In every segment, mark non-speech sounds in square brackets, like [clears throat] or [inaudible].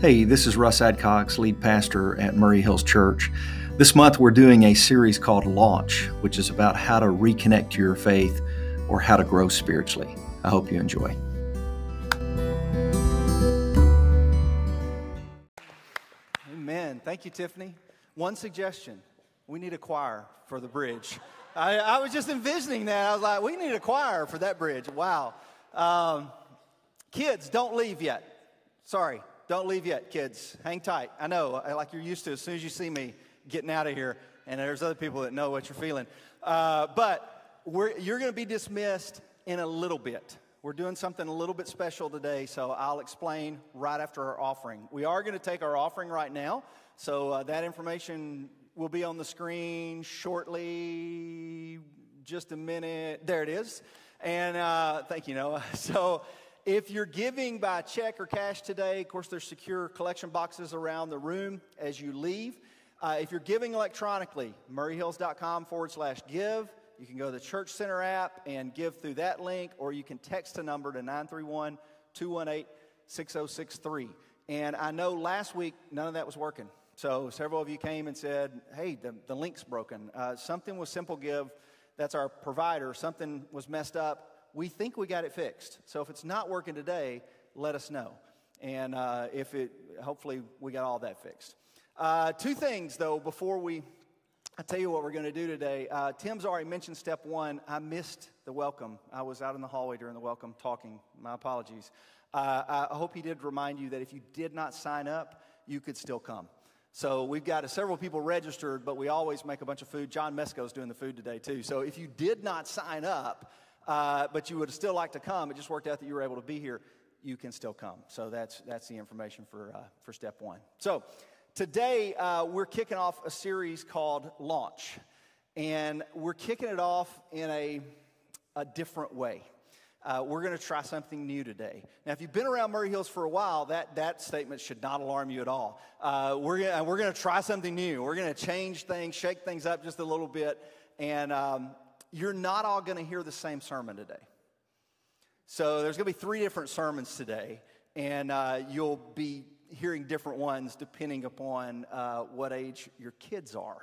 Hey, this is Russ Adcox, lead pastor at Maury Hills Church. This month we're doing a series called Launch, which is about how to reconnect to your faith or how to grow spiritually. I hope you enjoy. Amen. Thank you, Tiffany. One suggestion we need a choir for the bridge. [laughs] I, I was just envisioning that. I was like, we need a choir for that bridge. Wow. Um, kids, don't leave yet. Sorry, don't leave yet, kids. Hang tight. I know, like you're used to, as soon as you see me getting out of here, and there's other people that know what you're feeling. Uh, but you're going to be dismissed in a little bit. We're doing something a little bit special today, so I'll explain right after our offering. We are going to take our offering right now, so uh, that information will be on the screen shortly. Just a minute. There it is. And uh, thank you, Noah. [laughs] So if you're giving by check or cash today, of course, there's secure collection boxes around the room as you leave. Uh, if you're giving electronically, mauryhills.com forward slash give. You can go to the Church Center app and give through that link, or you can text a number to 931 218 6063. And I know last week none of that was working. So several of you came and said, hey, the, the link's broken. Uh, something with Simple Give, that's our provider, something was messed up we think we got it fixed. So if it's not working today, let us know. And uh, if it, hopefully, we got all that fixed. Uh, two things, though, before we I tell you what we're going to do today. Uh, Tim's already mentioned step one. I missed the welcome. I was out in the hallway during the welcome talking. My apologies. Uh, I hope he did remind you that if you did not sign up, you could still come. So we've got several people registered, but we always make a bunch of food. John Mesco's doing the food today, too. So if you did not sign up, uh, but you would still like to come, it just worked out that you were able to be here, you can still come. So that's, that's the information for, uh, for step one. So today uh, we're kicking off a series called Launch. And we're kicking it off in a, a different way. Uh, we're going to try something new today. Now, if you've been around Maury Hills for a while, that, that statement should not alarm you at all. Uh, we're going we're to try something new. We're going to change things, shake things up just a little bit. And, um, you're not all going to hear the same sermon today. So there's going to be three different sermons today, and uh, you'll be hearing different ones depending upon uh, what age your kids are.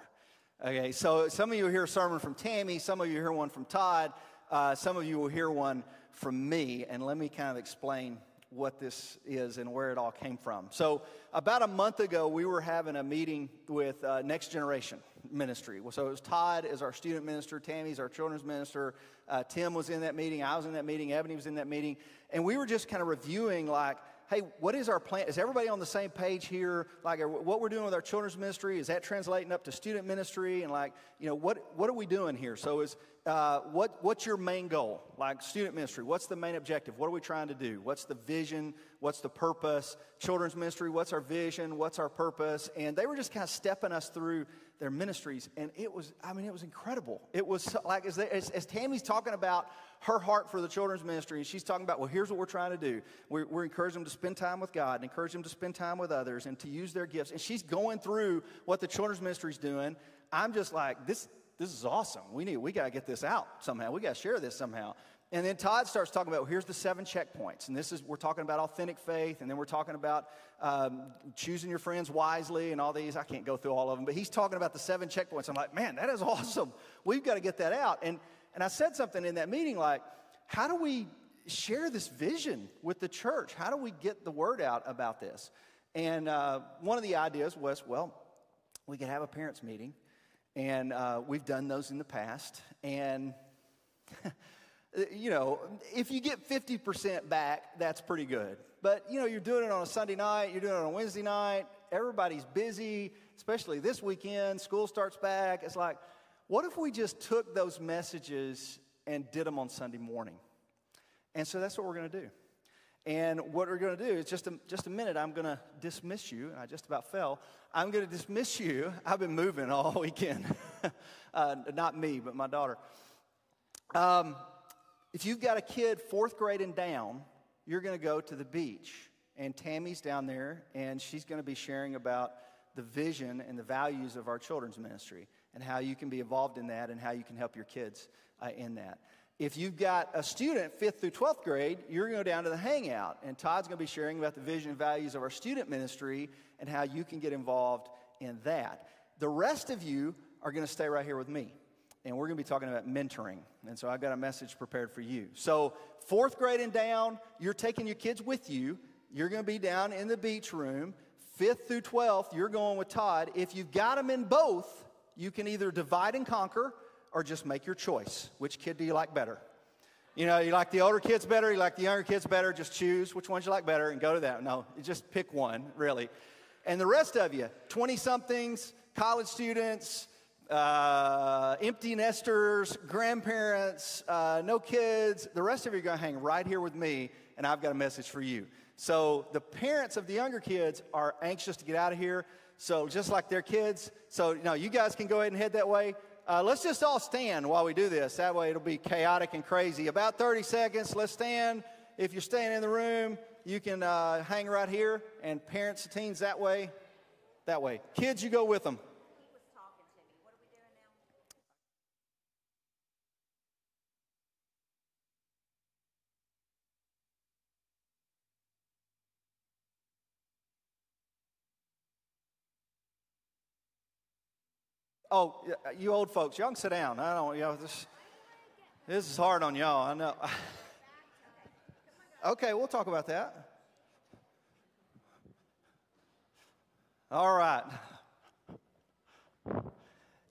Okay, so some of you hear a sermon from Tammy, some of you hear one from Todd, uh, some of you will hear one from me, and let me kind of explain what this is and where it all came from. So, about a month ago, we were having a meeting with uh, Next Generation Ministry. So, it was Todd as our student minister, Tammy's our children's minister, uh, Tim was in that meeting, I was in that meeting, Ebony was in that meeting, and we were just kind of reviewing, like, hey, what is our plan? Is everybody on the same page here? Like, what we're doing with our children's ministry, is that translating up to student ministry? And, like, you know, what, what are we doing here? So, is uh, what, what's your main goal? Like, student ministry, what's the main objective? What are we trying to do? What's the vision? What's the purpose? Children's ministry, what's our vision? What's our purpose? And they were just kind of stepping us through their ministries. And it was, I mean, it was incredible. It was like, as, they, as, as Tammy's talking about her heart for the children's ministry, and she's talking about, well, here's what we're trying to do. We're, we're encouraging them to spend time with God and encourage them to spend time with others and to use their gifts. And she's going through what the children's ministry is doing. I'm just like, this, this is awesome. We need, we got to get this out somehow. We got to share this somehow. And then Todd starts talking about well, here's the seven checkpoints, and this is we're talking about authentic faith, and then we're talking about um, choosing your friends wisely, and all these. I can't go through all of them, but he's talking about the seven checkpoints. I'm like, man, that is [laughs] awesome. We've got to get that out. And and I said something in that meeting like, how do we share this vision with the church? How do we get the word out about this? And uh, one of the ideas was, well, we could have a parents' meeting, and uh, we've done those in the past, and. [laughs] you know, if you get 50% back, that's pretty good. But, you know, you're doing it on a Sunday night, you're doing it on a Wednesday night, everybody's busy, especially this weekend, school starts back. It's like, what if we just took those messages and did them on Sunday morning? And so that's what we're going to do. And what we're going to do is just a, just a minute, I'm going to dismiss you. And I just about fell. I'm going to dismiss you. [laughs] I've been moving all weekend. [laughs] uh, not me, but my daughter. Um, if you've got a kid fourth grade and down, you're going to go to the beach. And Tammy's down there, and she's going to be sharing about the vision and the values of our children's ministry and how you can be involved in that and how you can help your kids uh, in that. If you've got a student, fifth through 12th grade, you're going to go down to the hangout, and Todd's going to be sharing about the vision and values of our student ministry and how you can get involved in that. The rest of you are going to stay right here with me, and we're going to be talking about mentoring. And so I've got a message prepared for you. So, fourth grade and down, you're taking your kids with you. You're going to be down in the beach room. Fifth through 12th, you're going with Todd. If you've got them in both, you can either divide and conquer or just make your choice. Which kid do you like better? You know, you like the older kids better, you like the younger kids better, just choose which ones you like better and go to that. No, just pick one, really. And the rest of you, 20 somethings, college students, uh, empty nesters, grandparents, uh, no kids, the rest of you are going to hang right here with me, and I've got a message for you. So the parents of the younger kids are anxious to get out of here. So just like their kids, so you know, you guys can go ahead and head that way. Uh, let's just all stand while we do this. That way it'll be chaotic and crazy. About 30 seconds, let's stand. If you're staying in the room, you can uh, hang right here. And parents and teens that way, that way. Kids, you go with them. Oh, you old folks, y'all sit down. I don't, you know, this, this is hard on y'all. I know. [laughs] okay, we'll talk about that. All right.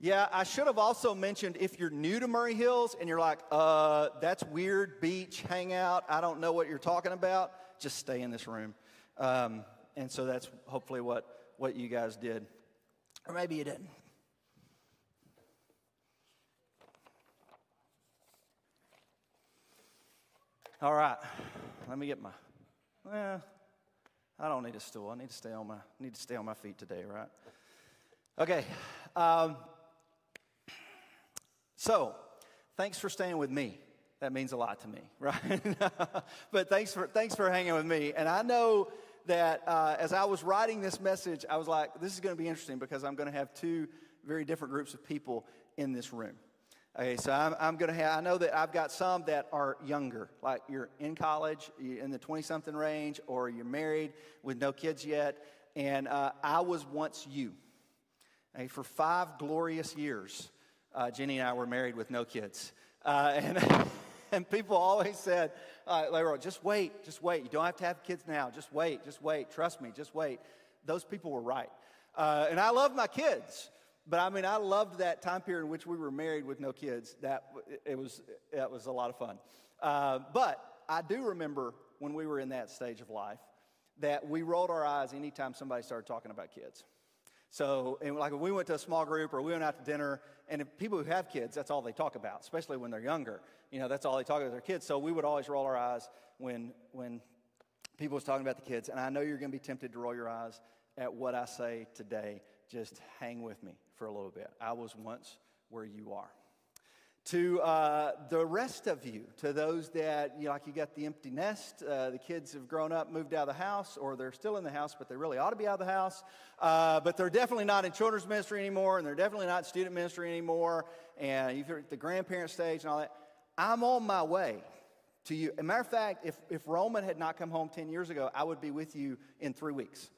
Yeah, I should have also mentioned if you're new to Maury Hills and you're like, uh, that's weird, beach, hangout, I don't know what you're talking about, just stay in this room. Um, and so that's hopefully what, what you guys did. Or maybe you didn't. All right, let me get my. Well, I don't need a stool. I need to stay on my need to stay on my feet today, right? Okay. Um, so, thanks for staying with me. That means a lot to me, [laughs] right? but thanks for thanks for hanging with me. And I know that uh, as I was writing this message, I was like, this is going to be interesting because I'm going to have two very different groups of people in this room. Okay, so I'm, I'm going to have, I know that I've got some that are younger, like you're in college, you're in the 20 something range, or you're married with no kids yet. And uh, I was once you. Okay, for five glorious years, uh, Jenny and I were married with no kids. Uh, [laughs] and, and people always said, uh, just wait, just wait. You don't have to have kids now. Just wait, just wait. Trust me, just wait. Those people were right. Uh, and I love my kids. But I mean, I loved that time period in which we were married with no kids. That it was that was a lot of fun. Uh, but I do remember when we were in that stage of life that we rolled our eyes anytime somebody started talking about kids. So, and like we went to a small group or we went out to dinner, and people who have kids, that's all they talk about, especially when they're younger. You know, that's all they talk about their kids. So we would always roll our eyes when when people was talking about the kids. And I know you're going to be tempted to roll your eyes at what I say today. Just hang with me for a little bit. I was once where you are. To uh, the rest of you, to those that, you know, like you got the empty nest, uh, the kids have grown up, moved out of the house, or they're still in the house, but they really ought to be out of the house. Uh, but they're definitely not in children's ministry anymore, and they're definitely not student ministry anymore, and you're at the grandparent stage and all that. I'm on my way to you. Matter of fact, if, if Roman had not come home 10 years ago, I would be with you in three weeks.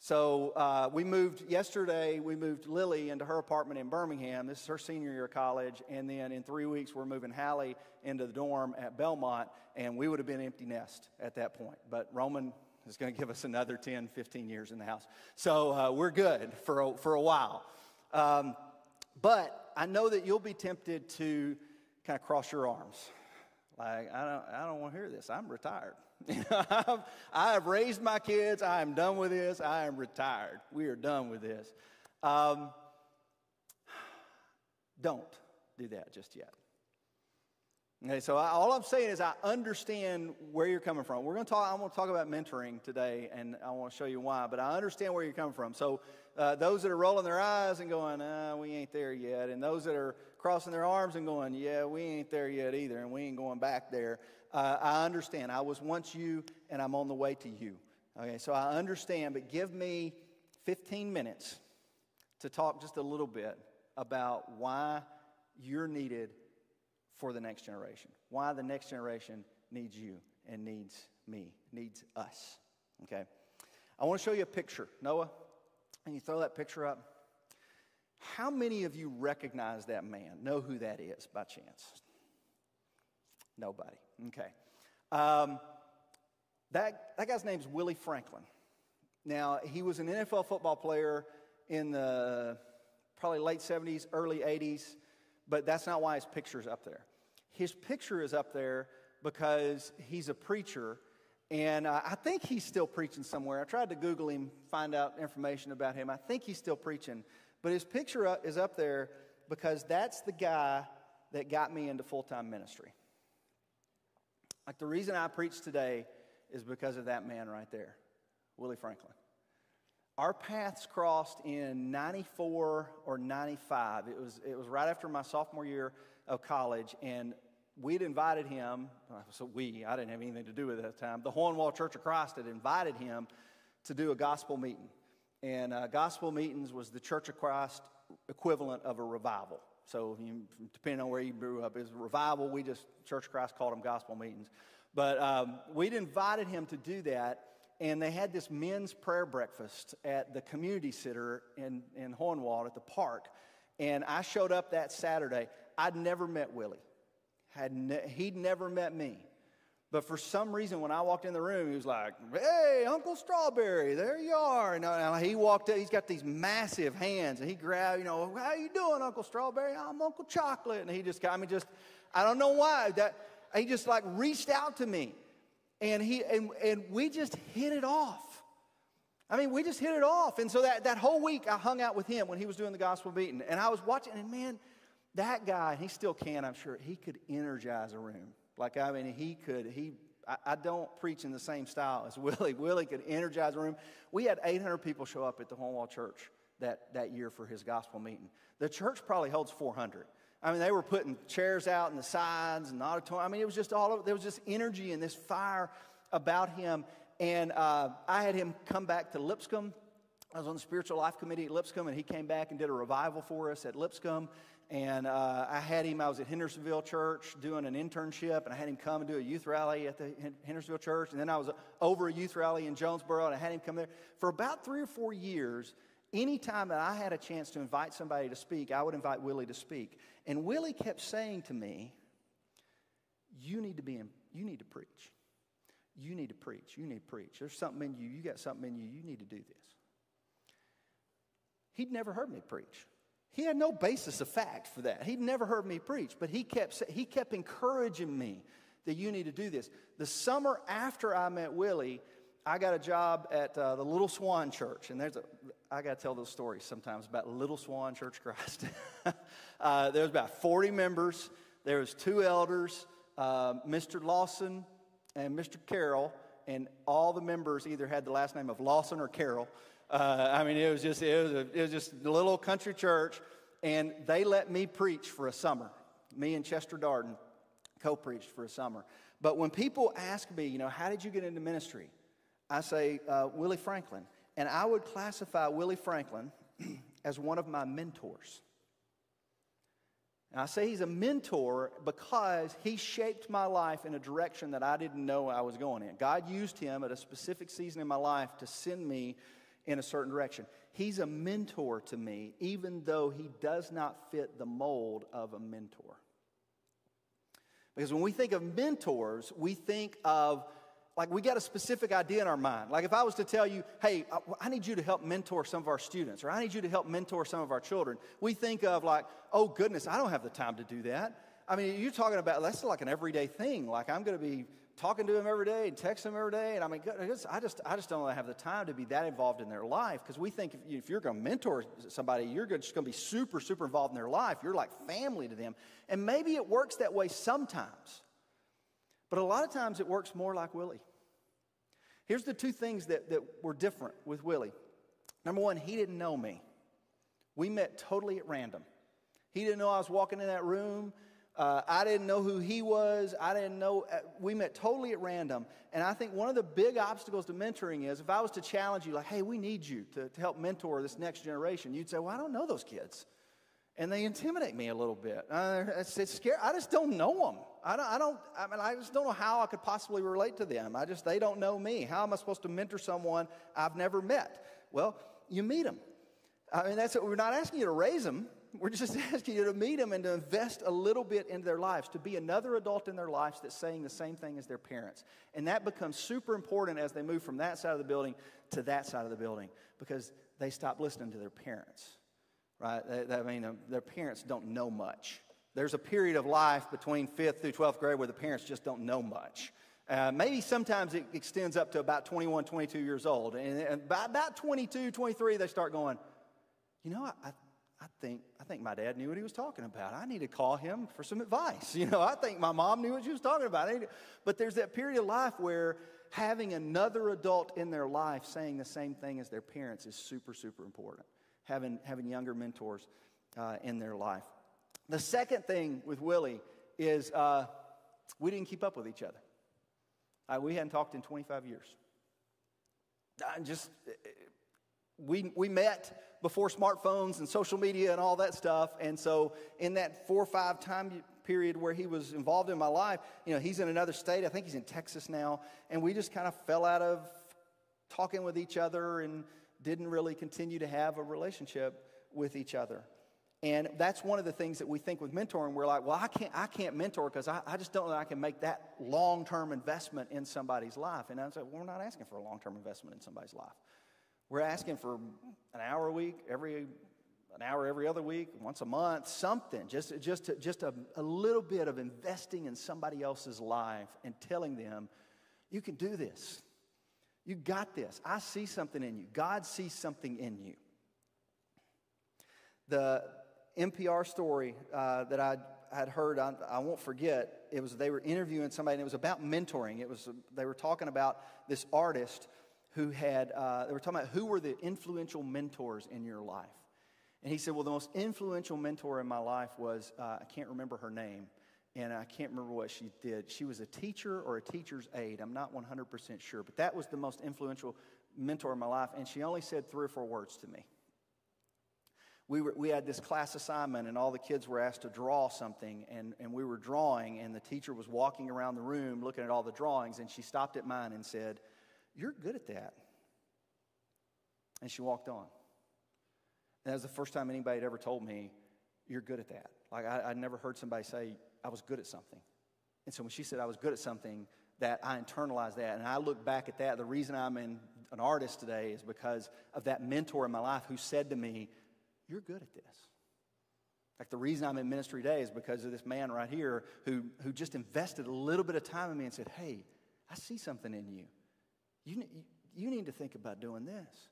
So uh, we moved yesterday, we moved Lily into her apartment in Birmingham. This is her senior year of college. And then in three weeks, we're moving Hallie into the dorm at Belmont. And we would have been empty nest at that point. But Roman is going to give us another 10, 15 years in the house. So uh, we're good for a, for a while. Um, but I know that you'll be tempted to kind of cross your arms. Like, I don't, I don't want to hear this. I'm retired. [laughs] I've, I have raised my kids. I am done with this. I am retired. We are done with this. Um, [sighs] don't do that just yet. Okay, so I, all I'm saying is I understand where you're coming from. We're going to talk. I'm going to talk about mentoring today, and I want to show you why. But I understand where you're coming from. So uh, those that are rolling their eyes and going, uh, "We ain't there yet," and those that are crossing their arms and going, "Yeah, we ain't there yet either, and we ain't going back there." uh, I understand. I was once you, and I'm on the way to you. Okay, so I understand, but give me 15 minutes to talk just a little bit about why you're needed for the next generation. Why the next generation needs you and needs me, needs us. Okay? I want to show you a picture. Noah, and you throw that picture up. How many of you recognize that man, know who that is by chance? Nobody. Okay. Um, that, that guy's name's Willie Franklin. Now, he was an NFL football player in the probably late 70s, early 80s, but that's not why his picture's up there. His picture is up there because he's a preacher, and uh, I think he's still preaching somewhere. I tried to Google him, find out information about him. I think he's still preaching, but his picture is up there because that's the guy that got me into full time ministry. Like the reason I preach today is because of that man right there, Willie Franklin. Our paths crossed in 94 or 95. It was, it was right after my sophomore year of college, and we'd invited him. So we, I didn't have anything to do with it at the time. The Hohenwald Church of Christ had invited him to do a gospel meeting. And uh, gospel meetings was the Church of Christ equivalent of a revival. So, you, depending on where you grew up, is revival. We just Church of Christ called them gospel meetings. But um, we'd invited him to do that, and they had this men's prayer breakfast at the community center in, in Hohenwald at the park. And I showed up that Saturday. I'd never met Willie. Had ne- he'd never met me. But for some reason, when I walked in the room, he was like, "Hey, Uncle Strawberry, there you are." And uh, he walked up. He's got these massive hands, and he grabbed, you know, "How you doing, Uncle Strawberry?" I'm Uncle Chocolate, and he just got me. Just, I don't know why that he just like reached out to me, and he and and we just hit it off. I mean, we just hit it off. And so that that whole week, I hung out with him when he was doing the gospel meeting, and I was watching, and man, that guy, he still can, I'm sure. He could energize a room. Like, I mean, he could, he, I, I don't preach in the same style as [laughs] Willie. Willie could energize a room. We had 800 people show up at the Hohenwald Church that, that year for his gospel meeting. The church probably holds 400. I mean, they were putting chairs out in the sides and the auditorium. I mean, it was just all over. There was just energy and this fire about him. And uh, I had him come back to Lipscomb. I was on the spiritual life committee at Lipscomb, and he came back and did a revival for us at Lipscomb. And uh, I had him, I was at Hendersonville Church doing an internship, and I had him come and do a youth rally at the Hendersonville Church. And then I was over a youth rally in Jonesboro, and I had him come there. For about three or four years, anytime that I had a chance to invite somebody to speak, I would invite Willie to speak. And Willie kept saying to me, You need to be in, you need to preach. You need to preach. You need to preach. There's something in you. You got something in you. You need to do this. He'd never heard me preach. He had no basis of fact for that. He'd never heard me preach, but he kept, he kept encouraging me that you need to do this. The summer after I met Willie, I got a job at uh, the Little Swan Church, and there's a, I got to tell those stories sometimes about Little Swan Church Christ. [laughs] uh, there was about 40 members. There was two elders, uh, Mr. Lawson and Mr. Carroll, and all the members either had the last name of Lawson or Carroll. Uh, I mean, it was just it was, a, it was just a little country church, and they let me preach for a summer. Me and Chester Darden co-preached for a summer. But when people ask me, you know, how did you get into ministry? I say uh, Willie Franklin, and I would classify Willie Franklin [clears throat] as one of my mentors. And I say he's a mentor because he shaped my life in a direction that I didn't know I was going in. God used him at a specific season in my life to send me in a certain direction. He's a mentor to me, even though he does not fit the mold of a mentor. Because when we think of mentors, we think of like we got a specific idea in our mind. Like if I was to tell you, hey, I need you to help mentor some of our students, or I need you to help mentor some of our children, we think of like, oh goodness, I don't have the time to do that. I mean, you're talking about that's like an everyday thing. Like I'm going to be talking to them every day and texting them every day. And I mean, I just, I just I just don't have the time to be that involved in their life because we think if, if you're going to mentor somebody, you're just going to be super, super involved in their life. You're like family to them. And maybe it works that way sometimes. But a lot of times it works more like Willie. Here's the two things that, that were different with Willie. Number one, he didn't know me. We met totally at random. He didn't know I was walking in that room. Uh, I didn't know who he was. I didn't know. Uh, we met totally at random. And I think one of the big obstacles to mentoring is if I was to challenge you, like, hey, we need you to, to help mentor this next generation, you'd say, well, I don't know those kids. and they intimidate me a little bit. Uh, it's, it's scary. I just don't know them. I don't, I don't, I mean, I just don't know how I could possibly relate to them. I just, they don't know me. How am I supposed to mentor someone I've never met? Well, you meet them. I mean, that's what we're not asking you to raise them. We're just [laughs] asking you to meet them and to invest a little bit into their lives, to be another adult in their lives that's saying the same thing as their parents. And that becomes super important as they move from that side of the building to that side of the building because they stop listening to their parents right? I mean, uh, their parents don't know much. There's a period of life between fifth through 12th grade where the parents just don't know much. Uh, maybe sometimes it extends up to about 21, 22 years old. And, and by about 22, 23, they start going, you know, I, I, think, I think my dad knew what he was talking about. I need to call him for some advice. [laughs] You know, I think my mom knew what she was talking about. But there's that period of life where having another adult in their life saying the same thing as their parents is super, super important having, having younger mentors uh, in their life. The second thing with Willie is uh, we didn't keep up with each other. Uh, we hadn't talked in 25 years. Uh, just we, we met before smartphones and social media and all that stuff. And so, in that four or five time period where he was involved in my life, you know, he's in another state. I think he's in Texas now. And we just kind of fell out of talking with each other and didn't really continue to have a relationship with each other. And that's one of the things that we think with mentoring. We're like, well, I can't, I can't mentor because I, I just don't know I can make that long term investment in somebody's life. And I said, well, we're not asking for a long term investment in somebody's life. We're asking for an hour a week, every an hour every other week, once a month, something, just, just, just a, a little bit of investing in somebody else's life and telling them, you can do this. You got this. I see something in you. God sees something in you. The NPR story uh, that I had heard, I, I, won't forget, it was they were interviewing somebody, and it was about mentoring. It was they were talking about this artist who had uh, they were talking about who were the influential mentors in your life. And he said, well, the most influential mentor in my life was uh, I can't remember her name, and I can't remember what she did. She was a teacher or a teacher's aide. I'm not 100% sure, but that was the most influential mentor in my life, and she only said three or four words to me. We, were, we had this class assignment, and all the kids were asked to draw something, and, and we were drawing, and the teacher was walking around the room looking at all the drawings, and she stopped at mine and said, You're good at that. And she walked on. And that was the first time anybody had ever told me, You're good at that. Like, I, I'd never heard somebody say, I was good at something. And so when she said I was good at something, that I internalized that. And I look back at that. The reason I'm in, an artist today is because of that mentor in my life who said to me, You're good at this. Like the reason I'm in ministry today is because of this man right here who, who just invested a little bit of time in me and said, Hey, I see something in you. You, you need to think about doing this.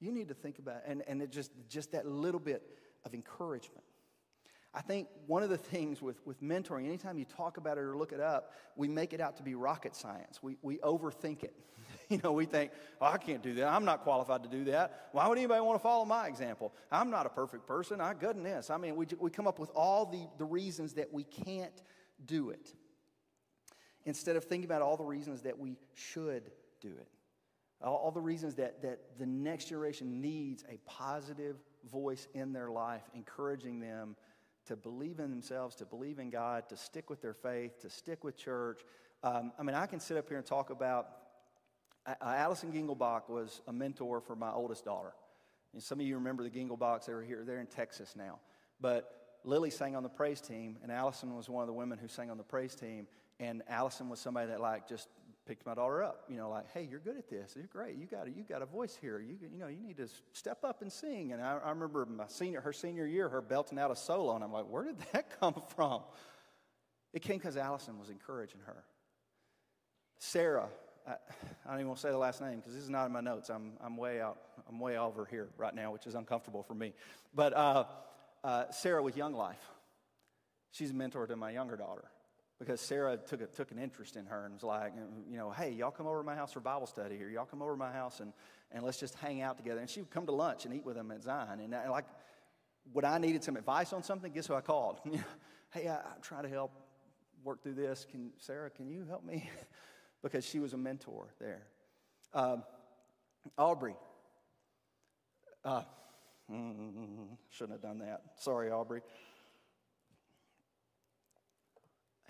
You need to think about, and, and it just, just that little bit of encouragement. I think one of the things with, with mentoring, anytime you talk about it or look it up, we make it out to be rocket science. We, we overthink it. [laughs] you know, we think, oh, I can't do that. I'm not qualified to do that. Why would anybody want to follow my example? I'm not a perfect person. I goodness. I mean, we, we come up with all the, the reasons that we can't do it instead of thinking about all the reasons that we should do it. All, the reasons that, that the next generation needs a positive voice in their life, encouraging them to believe in themselves, to believe in God, to stick with their faith, to stick with church. Um, I mean, I can sit up here and talk about uh, Allison Gingelbach was a mentor for my oldest daughter. And some of you remember the Gingelbachs, they were here, they're in Texas now. But Lily sang on the praise team, and Allison was one of the women who sang on the praise team. And Allison was somebody that like just picked my daughter up, you know, like, hey, you're good at this. You're great. You got a, you got a voice here. You, you know, you need to step up and sing. And I, I remember my senior, her senior year, her belting out a solo, and I'm like, where did [laughs] that come from? It came because Allison was encouraging her. Sarah, I, I, don't even want to say the last name because this is not in my notes. I'm, I'm way out. I'm way over here right now, which is uncomfortable for me. But uh, uh, Sarah with Young Life, she's a mentor to my younger daughter because Sarah took, a, took an interest in her and was like, you know, hey, y'all come over to my house for Bible study, or y'all come over to my house and, and let's just hang out together. And she would come to lunch and eat with them at Zion. And I, like, when I needed some advice on something, guess who I called? [laughs] hey, I, I'm trying to help work through this. Can Sarah, can you help me? [laughs] because she was a mentor there. Um, Aubrey. Uh, Mm, [laughs] shouldn't have done that. Sorry, Aubrey.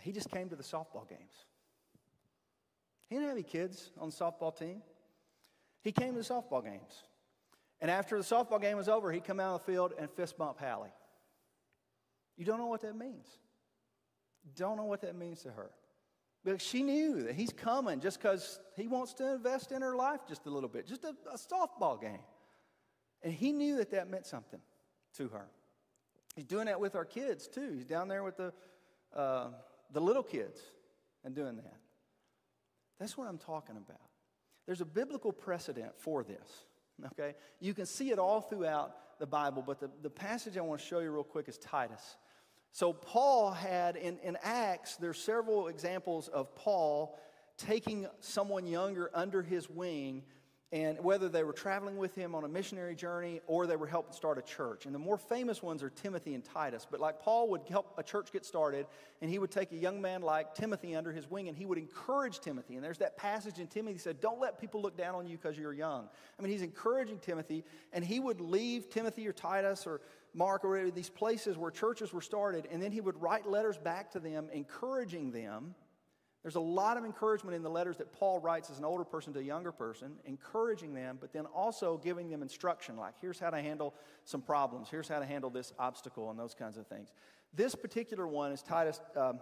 He just came to the softball games. He didn't have any kids on the softball team. He came to the softball games. And after the softball game was over, he'd come out of the field and fist bump Hallie. You don't know what that means. Don't know what that means to her. But she knew that he's coming just because he wants to invest in her life just a little bit, just a, a, softball game. And he knew that that meant something to her. He's doing that with our kids too. He's down there with the, uh, the little kids and doing that. That's what I'm talking about. There's a biblical precedent for this. Okay? You can see it all throughout the Bible, but the, the passage I want to show you real quick is Titus. So, Paul had in, in Acts, there's several examples of Paul taking someone younger under his wing and whether they were traveling with him on a missionary journey or they were helping start a church. And the more famous ones are Timothy and Titus. But like Paul would help a church get started, and he would take a young man like Timothy under his wing and he would encourage Timothy. And there's that passage in Timothy that said, Don't let people look down on you because you're young. I mean, he's encouraging Timothy, and he would leave Timothy or Titus or Mark or these places where churches were started, and then he would write letters back to them, encouraging them there's a lot of encouragement in the letters that Paul writes as an older person to a younger person, encouraging them, but then also giving them instruction like, here's how to handle some problems, here's how to handle this obstacle, and those kinds of things. This particular one is Titus um,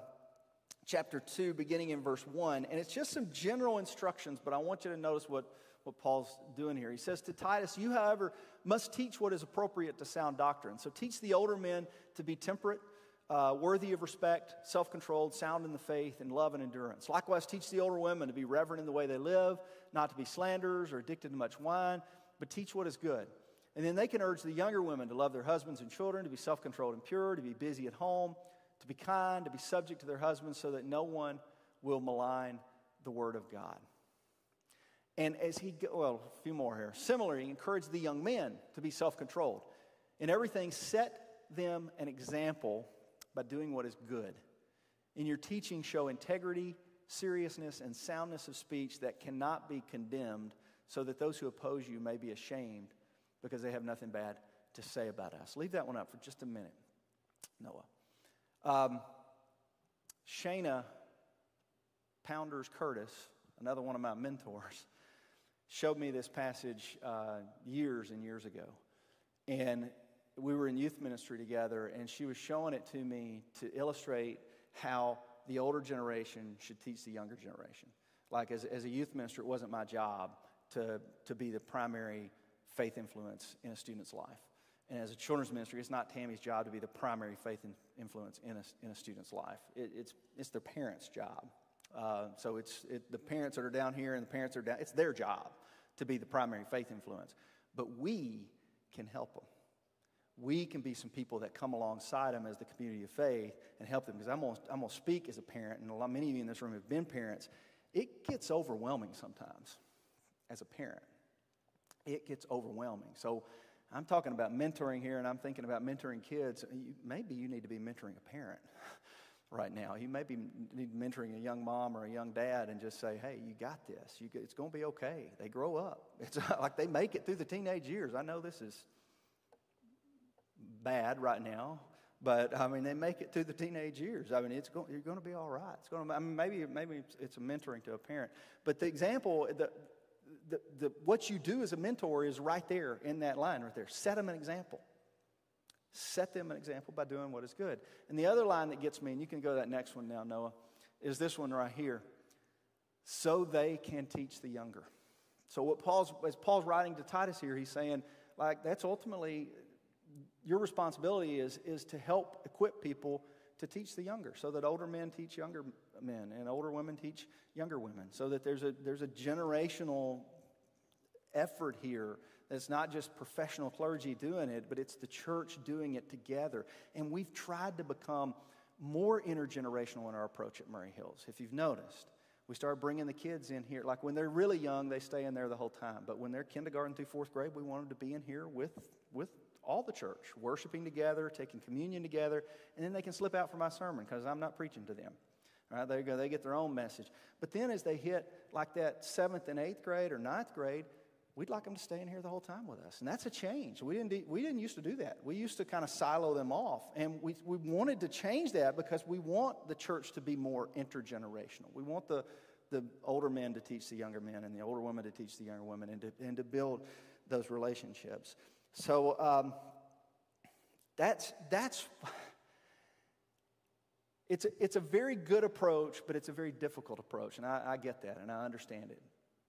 chapter 2, beginning in verse 1, and it's just some general instructions, but I want you to notice what, what Paul's doing here. He says to Titus, You, however, must teach what is appropriate to sound doctrine. So teach the older men to be temperate uh, worthy of respect, self controlled, sound in the faith, and love and endurance. Likewise, teach the older women to be reverent in the way they live, not to be slanderers or addicted to much wine, but teach what is good. And then they can urge the younger women to love their husbands and children, to be self controlled and pure, to be busy at home, to be kind, to be subject to their husbands, so that no one will malign the word of God. And as he, well, a few more here. Similarly, encourage the young men to be self controlled. In everything, set them an example by doing what is good. In your teaching, show integrity, seriousness, and soundness of speech that cannot be condemned, so that those who oppose you may be ashamed because they have nothing bad to say about us. Leave that one up for just a minute, Noah. Um, Shana Pounders Curtis, another one of my mentors, showed me this passage uh, years and years ago. And we were in youth ministry together, and she was showing it to me to illustrate how the older generation should teach the younger generation. Like, as, as a youth minister, it wasn't my job to, to be the primary faith influence in a student's life. And as a children's ministry, it's not Tammy's job to be the primary faith in, influence in a, in a student's life. It, it's, it's their parents' job. Uh, so it's it, the parents that are down here and the parents are down, it's their job to be the primary faith influence. But we can help them we can be some people that come alongside them as the community of faith and help them. Because I'm going I'm to speak as a parent, and a lot, many of you in this room have been parents. It gets overwhelming sometimes as a parent. It gets overwhelming. So I'm talking about mentoring here, and I'm thinking about mentoring kids. maybe you need to be mentoring a parent [laughs] right now. You may be need mentoring a young mom or a young dad and just say, hey, you got this. You, it's going to be okay. They grow up. [laughs] It's like they make it through the teenage years. I know this is bad right now, but I mean, they make it through the teenage years. I mean, it's going, you're going to be all right. It's going to, I mean, maybe, maybe it's, it's a mentoring to a parent. But the example, the, the, the, what you do as a mentor is right there in that line right there. Set them an example. Set them an example by doing what is good. And the other line that gets me, and you can go to that next one now, Noah, is this one right here. So they can teach the younger. So what Paul's, as Paul's writing to Titus here, he's saying, like, that's ultimately your responsibility is, is to help equip people to teach the younger so that older men teach younger men and older women teach younger women. So that there's a, there's a generational effort here that's not just professional clergy doing it but it's the church doing it together. And we've tried to become more intergenerational in our approach at maury hills if you've noticed. We started bringing the kids in here. Like when they're really young they stay in there the whole time. But when they're kindergarten through fourth grade we want them to be in here with with all the church, worshiping together, taking communion together, and then they can slip out for my sermon because I'm not preaching to them. All right, they go, they get their own message. But then as they hit like that seventh and eighth grade or ninth grade, we'd like them to stay in here the whole time with us. And that's a change. We didn't, we didn't used to do that. We used to kind of silo them off. And we, we wanted to change that because we want the church to be more intergenerational. We want the, the older men to teach the younger men and the older women to teach the younger women and to, and to build those relationships. So um, that's, that's it's a, it's a very good approach, but it's a very difficult approach. And I, I get that and I understand it.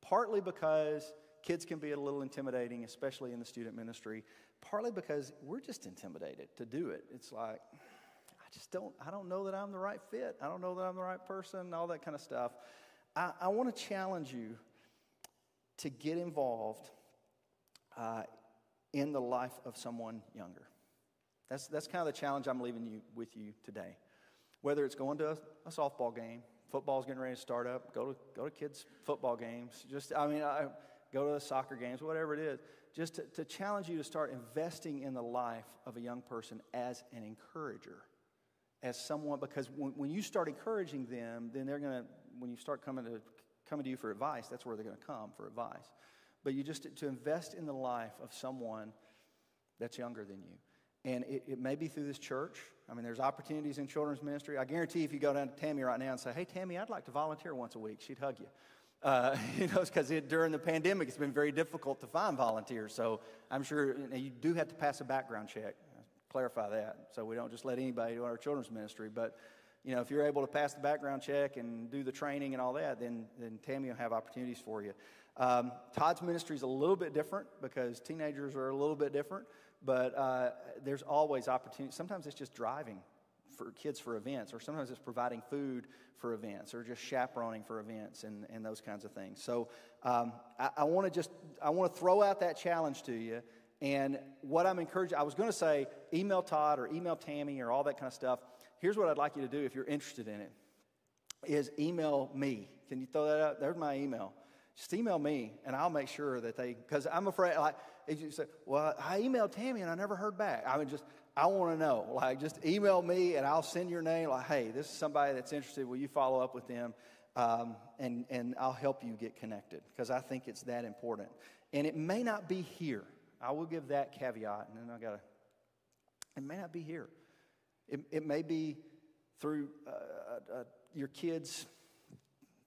Partly because kids can be a little intimidating, especially in the student ministry, partly because we're just intimidated to do it. It's like, I just don't, I don't know that I'm the right fit. I don't know that I'm the right person, all that kind of stuff. I, I want to challenge you to get involved uh, in the life of someone younger. That's, that's kind of the challenge I'm leaving you with you today. Whether it's going to a, a softball game, football's getting ready to start up, go to, go to kids' football games. Just, I mean, I, go to the soccer games, whatever it is, just to, to challenge you to start investing in the life of a young person as an encourager, as someone, because when, when you start encouraging them, then they're going to, when you start coming to, coming to you for advice, that's where they're going to come for advice. But you just, to invest in the life of someone that's younger than you. And it, it, may be through this church. I mean, there's opportunities in children's ministry. I guarantee if you go down to Tammy right now and say, hey, Tammy, I'd like to volunteer once a week, she'd hug you. Uh, [laughs] you know, because during the pandemic, it's been very difficult to find volunteers. So I'm sure you, do have to pass a background check. Clarify that, so we don't just let anybody do our children's ministry. But you know, if you're able to pass the background check and do the training and all that, then then Tammy will have opportunities for you. Um, Todd's ministry is a little bit different because teenagers are a little bit different, but uh, there's always opportunity. Sometimes it's just driving for kids for events, or sometimes it's providing food for events, or just chaperoning for events and, and those kinds of things. So um, I, I want to just I want to throw out that challenge to you. And what I'm encouraging, I was going to say email Todd or email Tammy or all that kind of stuff. Here's what I'd like you to do if you're interested in it: is email me. Can you throw that out? There's my email. Just email me, and I'll make sure that they. Because I'm afraid, like, if you say, "Well, I emailed Tammy and I never heard back," I would just I want to know. Like, just email me and I'll send your name. Like, hey, this is somebody that's interested. Will you follow up with them? Um, and, and I'll help you get connected because I think it's that important. And it may not be here. I will give that caveat, and then I got to. It may not be here. It, it may be through uh, uh, your kids'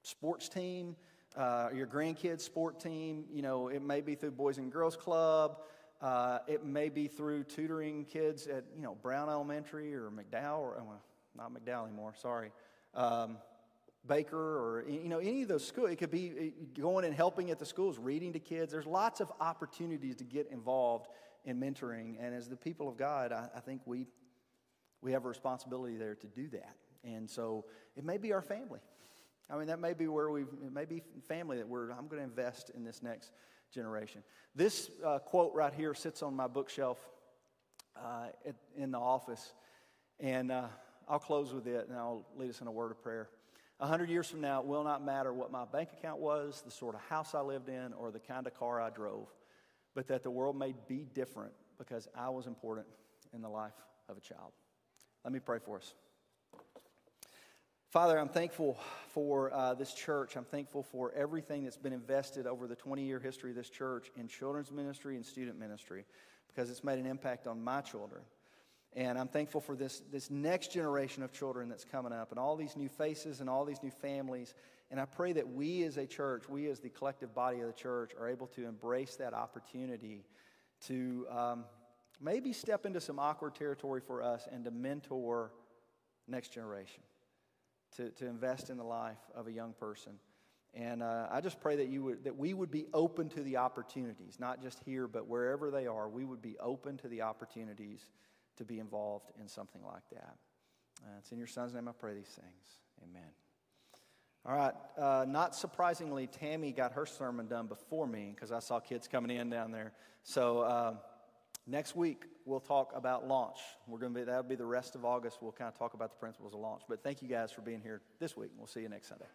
sports team, uh, your grandkids' sport team. You know, it may be through Boys and Girls Club. Uh, it may be through tutoring kids at, you know, Brown Elementary or McDowell, or well, not McDowell anymore, sorry. Um, Baker or, you know, any of those schools. It could be going and helping at the schools, reading to kids. There's lots of opportunities to get involved in mentoring. And as the people of God, I, I think we, we have a responsibility there to do that. And so it may be our family. I mean, that may be where we, it may be family that we're, I'm going to invest in this next generation. This uh, quote right here sits on my bookshelf uh, at, in the office, and uh, I'll close with it and I'll lead us in a word of prayer. A hundred years from now, it will not matter what my bank account was, the sort of house I lived in, or the kind of car I drove, but that the world may be different because I was important in the life of a child. Let me pray for us. Father, I'm thankful for uh, this church. I'm thankful for everything that's been invested over the 20 year history of this church in children's ministry and student ministry because it's made an impact on my children. And I'm thankful for this, this next generation of children that's coming up and all these new faces and all these new families. And I pray that we as a church, we as the collective body of the church, are able to embrace that opportunity to um, maybe step into some awkward territory for us and to mentor next generation to, to invest in the life of a young person. And uh, I just pray that, you would, that we would be open to the opportunities, not just here, but wherever they are, we would be open to the opportunities to be involved in something like that. Uh, it's in your son's name I pray these things. Amen. All right. Uh, not surprisingly, Tammy got her sermon done before me because I saw kids coming in down there. So uh, Next week, we'll talk about launch. We're going to be, that'll be the rest of August. We'll kind of talk about the principles of launch. But thank you guys for being here this week. We'll see you next Sunday.